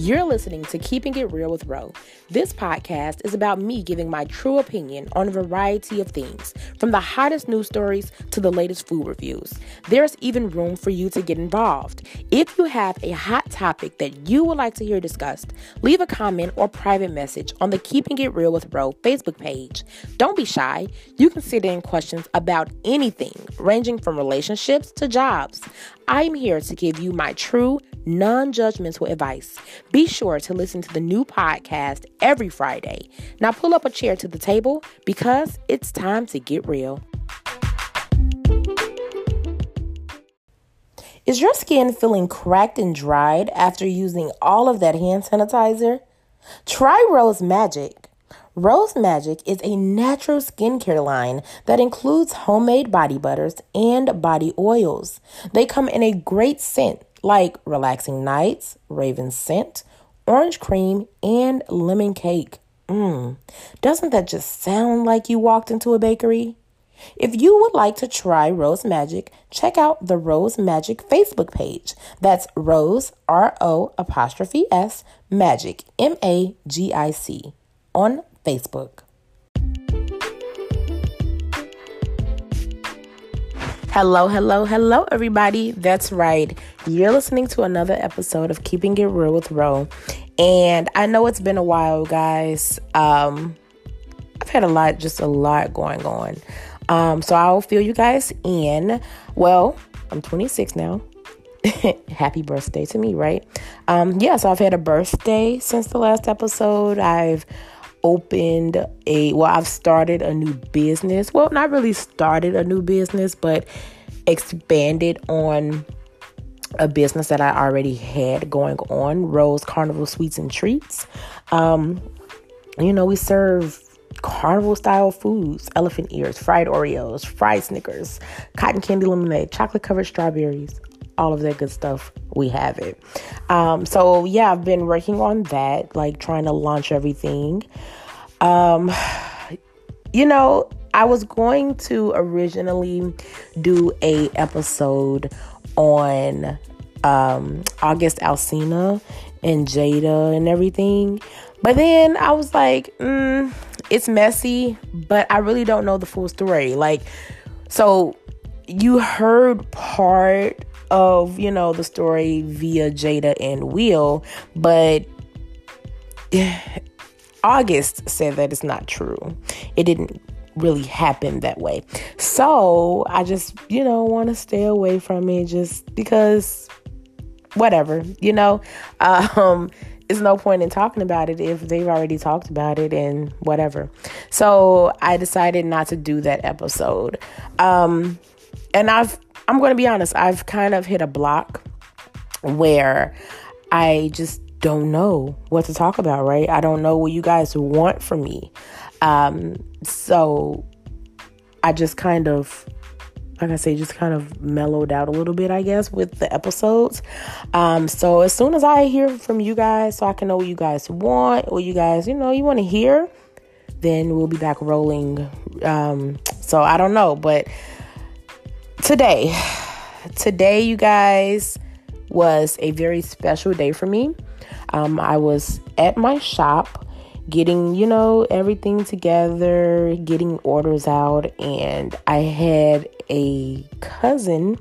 You're listening to Keeping It Real with Ro. This podcast is about me giving my true opinion on a variety of things, from the hottest news stories to the latest food reviews. There's even room for you to get involved. If you have a hot topic that you would like to hear discussed, leave a comment or private message on the Keeping It Real with Ro Facebook page. Don't be shy. You can send in questions about anything, ranging from relationships to jobs. I'm here to give you my true, non judgmental advice. Be sure to listen to the new podcast every Friday. Now pull up a chair to the table because it's time to get real. Is your skin feeling cracked and dried after using all of that hand sanitizer? Try Ro's Magic. Ro's Magic is a natural skincare line that includes homemade body butters and body oils. They come in a great scent like Relaxing Nights, Raven Scent, Orange Cream, and Lemon Cake. Mmm, doesn't that just sound like you walked into a bakery? If you would like to try Ro's Magic, check out the Ro's Magic Facebook page. That's Ro's, R O apostrophe S, Magic, M A G I C, on Facebook. Hello, hello, hello, everybody. That's right. You're listening to another episode of Keeping It Real with Ro. And I know it's been a while, guys. Um, I've had a lot, just a lot going on. Um, so I'll fill you guys in. Well, I'm 26 now. Happy birthday to me, right? Um, yeah, so I've had a birthday since the last episode. I've opened a well i've started a new business. Well not really started a new business but expanded on a business that i already had going on Ro's carnival sweets and treats. Um you know we serve carnival style foods elephant ears fried oreos fried snickers cotton candy lemonade chocolate covered strawberries all of that good stuff, we have it. Um, so yeah, I've been working on that, like trying to launch everything. Um, you know, I was going to originally do a episode on um August Alsina and Jada and everything. But then I was like, mm, it's messy, but I really don't know the full story. Like, so you heard part of, you know, the story via Jada and Will, but August said that it's not true. It didn't really happen that way. So I just, you know, want to stay away from it just because whatever, you know. Um it's no point in talking about it if they've already talked about it and whatever. So I decided not to do that episode. Um and I've I'm going to be honest, I've kind of hit a block where I just don't know what to talk about, right? I don't know what you guys want from me. Um, so I just kind of, like I say, just kind of mellowed out a little bit, I guess, with the episodes. Um, so as soon as I hear from you guys, so I can know what you guys want, what you guys, you know, you want to hear, then we'll be back rolling. Um, so I don't know, but today, today, you guys, was a very special day for me. Um, I was at my shop getting, you know, everything together, getting orders out, and I had a cousin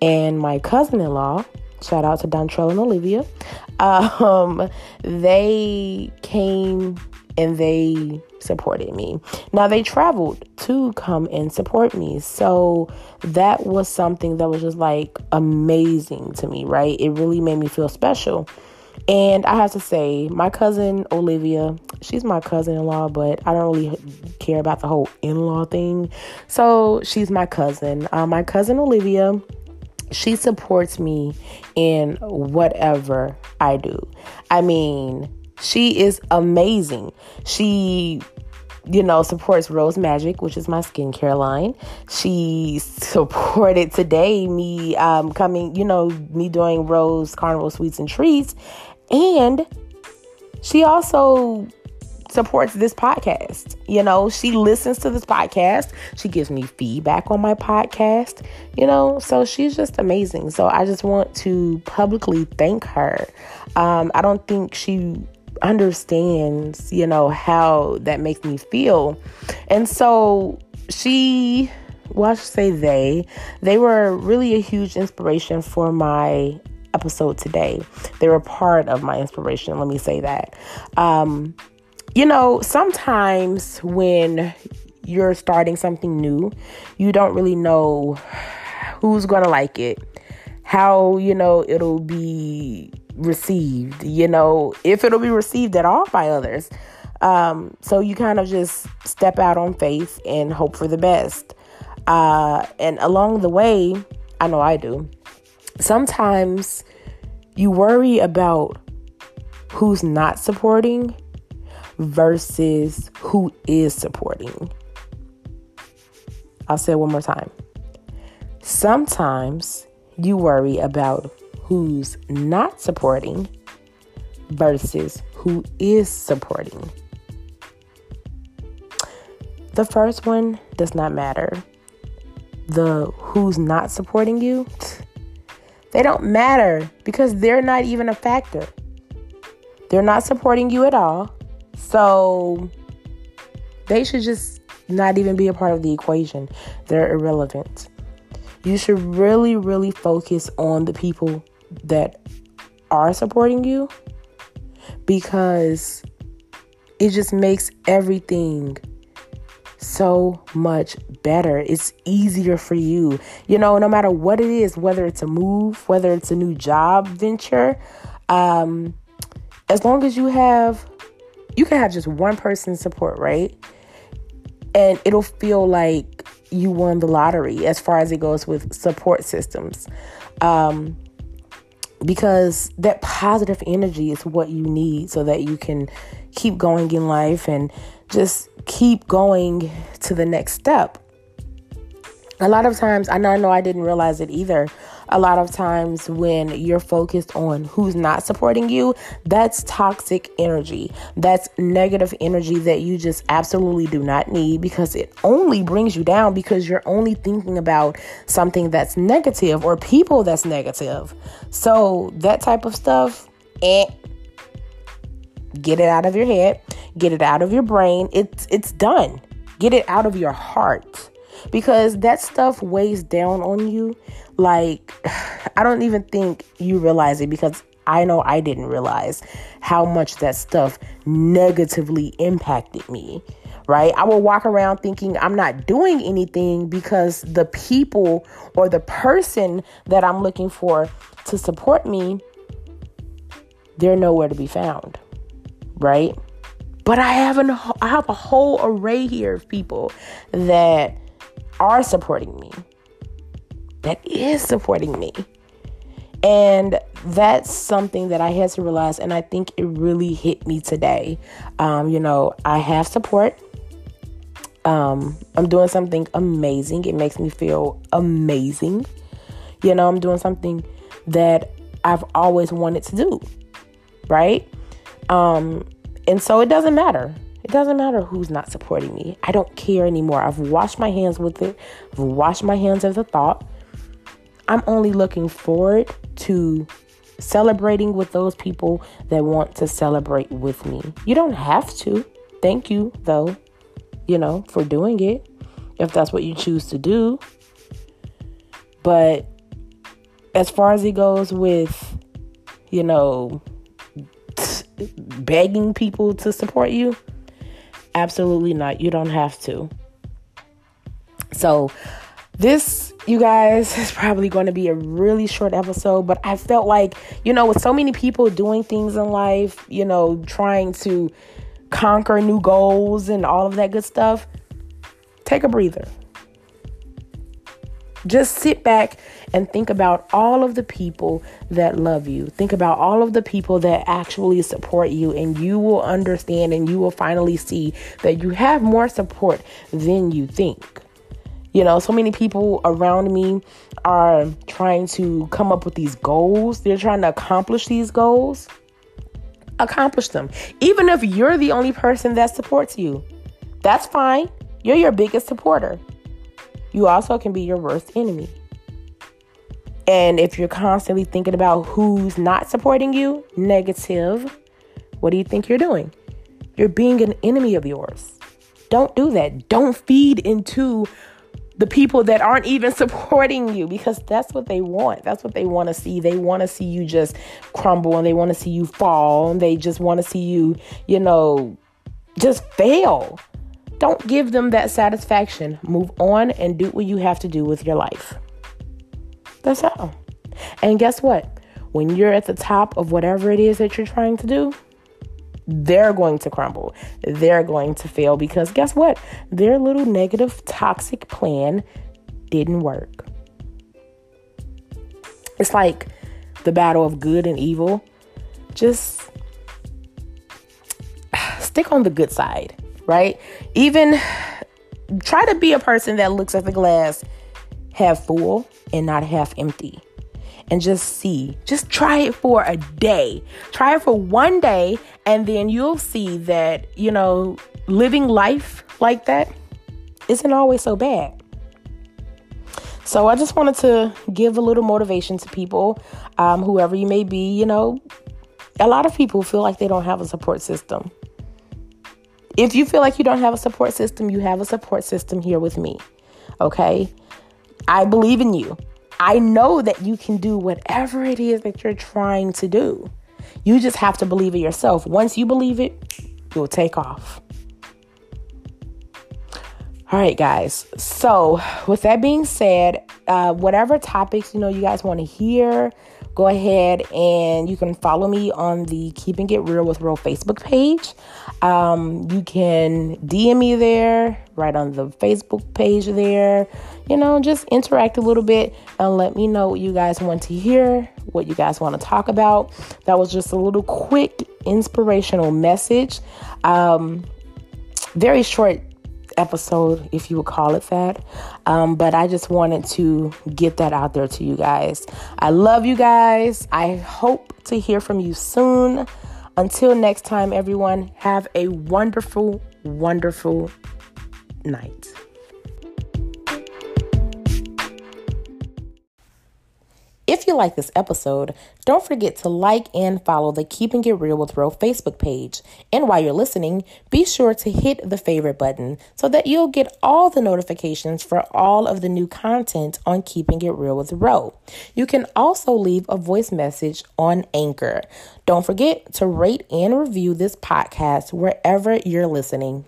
and my cousin in law. Shout out to Dontrell and Olivia. Um, they came and they supported me. Now they traveled to come and support me. So that was something that was just like amazing to me, right? It really made me feel special. And I have to say, my cousin Olivia, she's my cousin in law, but I don't really care about the whole in law thing. So she's my cousin. Uh, my cousin Olivia, she supports me in whatever I do. I mean, she is amazing. She you know, supports Ro's Magic, which is my skincare line. She supported today me um, coming, you know, me doing Ro's Carnival Sweets and Treats. And she also supports this podcast. You know, she listens to this podcast. She gives me feedback on my podcast, you know, so she's just amazing. So I just want to publicly thank her. Um, I don't think she understands, you know, how that makes me feel. And so she, well, I should say they, they were really a huge inspiration for my episode today. They were part of my inspiration, let me say that. Um, you know, sometimes when you're starting something new, you don't really know who's going to like it, how, you know, it'll be received, you know, if it'll be received at all by others. Um, so you kind of just step out on faith and hope for the best. Uh, and along the way, I know I do, sometimes you worry about who's not supporting versus who is supporting. I'll say it one more time. Sometimes you worry about who's not supporting versus who is supporting. The first one does not matter. The who's not supporting you, they don't matter because they're not even a factor. They're not supporting you at all. So they should just not even be a part of the equation. They're irrelevant. You should really, really focus on the people that are supporting you because it just makes everything so much better. It's easier for you. You know, no matter what it is, whether it's a move, whether it's a new job venture, um, as long as you have you can have just one person support, right? And it'll feel like you won the lottery as far as it goes with support systems. Um, because that positive energy is what you need so that you can keep going in life and just keep going to the next step. A lot of times, know, I know I didn't realize it either a lot of times when you're focused on who's not supporting you, that's toxic energy. That's negative energy that you just absolutely do not need because it only brings you down because you're only thinking about something that's negative or people that's negative. So, that type of stuff, eh, get it out of your head, get it out of your brain. It's it's done. Get it out of your heart because that stuff weighs down on you like I don't even think you realize it because I know I didn't realize how much that stuff negatively impacted me. Right? I will walk around thinking I'm not doing anything because the people or the person that I'm looking for to support me, they're nowhere to be found. Right? But I have an I have a whole array here of people that are supporting me that is supporting me. And that's something that I had to realize, and I think it really hit me today. Um, you know, I have support. Um, I'm doing something amazing. It makes me feel amazing. You know, I'm doing something that I've always wanted to do, right? Um, and so it doesn't matter. It doesn't matter who's not supporting me. I don't care anymore. I've washed my hands with it. I've washed my hands of the thought. I'm only looking forward to celebrating with those people that want to celebrate with me. You don't have to. Thank you, though, you know, for doing it if that's what you choose to do. But as far as it goes with, you know, begging people to support you, absolutely not. You don't have to. So, this, you guys, is probably going to be a really short episode, but I felt like, you know, with so many people doing things in life, you know, trying to conquer new goals and all of that good stuff, take a breather. Just sit back and think about all of the people that love you. Think about all of the people that actually support you, and you will understand and you will finally see that you have more support than you think. You know, so many people around me are trying to come up with these goals, they're trying to accomplish these goals. accomplish them. Even if you're the only person that supports you, that's fine. You're your biggest supporter. You also can be your worst enemy. And if you're constantly thinking about who's not supporting you, negative, what do you think you're doing? You're being an enemy of yours. Don't do that. Don't feed into the people that aren't even supporting you because that's what they want. That's what they want to see. They want to see you just crumble and they want to see you fall and they just want to see you, you know, just fail. Don't give them that satisfaction. Move on and do what you have to do with your life. That's. And guess what? When you're at the top of whatever it is that you're trying to do, they're going to crumble. They're going to fail because guess what? Their little negative, toxic plan didn't work. It's like the battle of good and evil. Just stick on the good side, right? Even try to be a person that looks at the glass half full and not half empty and just see. Just try it for a day. Try it for one day, and then you'll see that, you know, living life like that isn't always so bad. So I just wanted to give a little motivation to people, um, whoever you may be. You know, a lot of people feel like they don't have a support system. If you feel like you don't have a support system, you have a support system here with me. Okay? I believe in you. I know that you can do whatever it is that you're trying to do. You just have to believe it yourself. Once you believe it, you'll take off. All right, guys. So, with that being said, uh, whatever topics you know you guys want to hear, go ahead and you can follow me on the Keeping It Real with Real Facebook page. Um, you can DM me there, right on the Facebook page there. You know, just interact a little bit and let me know what you guys want to hear, what you guys want to talk about. That was just a little quick inspirational message. Um, very short episode, if you would call it that. Um, but I just wanted to get that out there to you guys. I love you guys. I hope to hear from you soon. Until next time, everyone, have a wonderful, wonderful night. If you like this episode, don't forget to like and follow the Keeping It Real with Ro Facebook page. And while you're listening, be sure to hit the favorite button so that you'll get all the notifications for all of the new content on Keeping It Real with Ro. You can also leave a voice message on Anchor. Don't forget to rate and review this podcast wherever you're listening.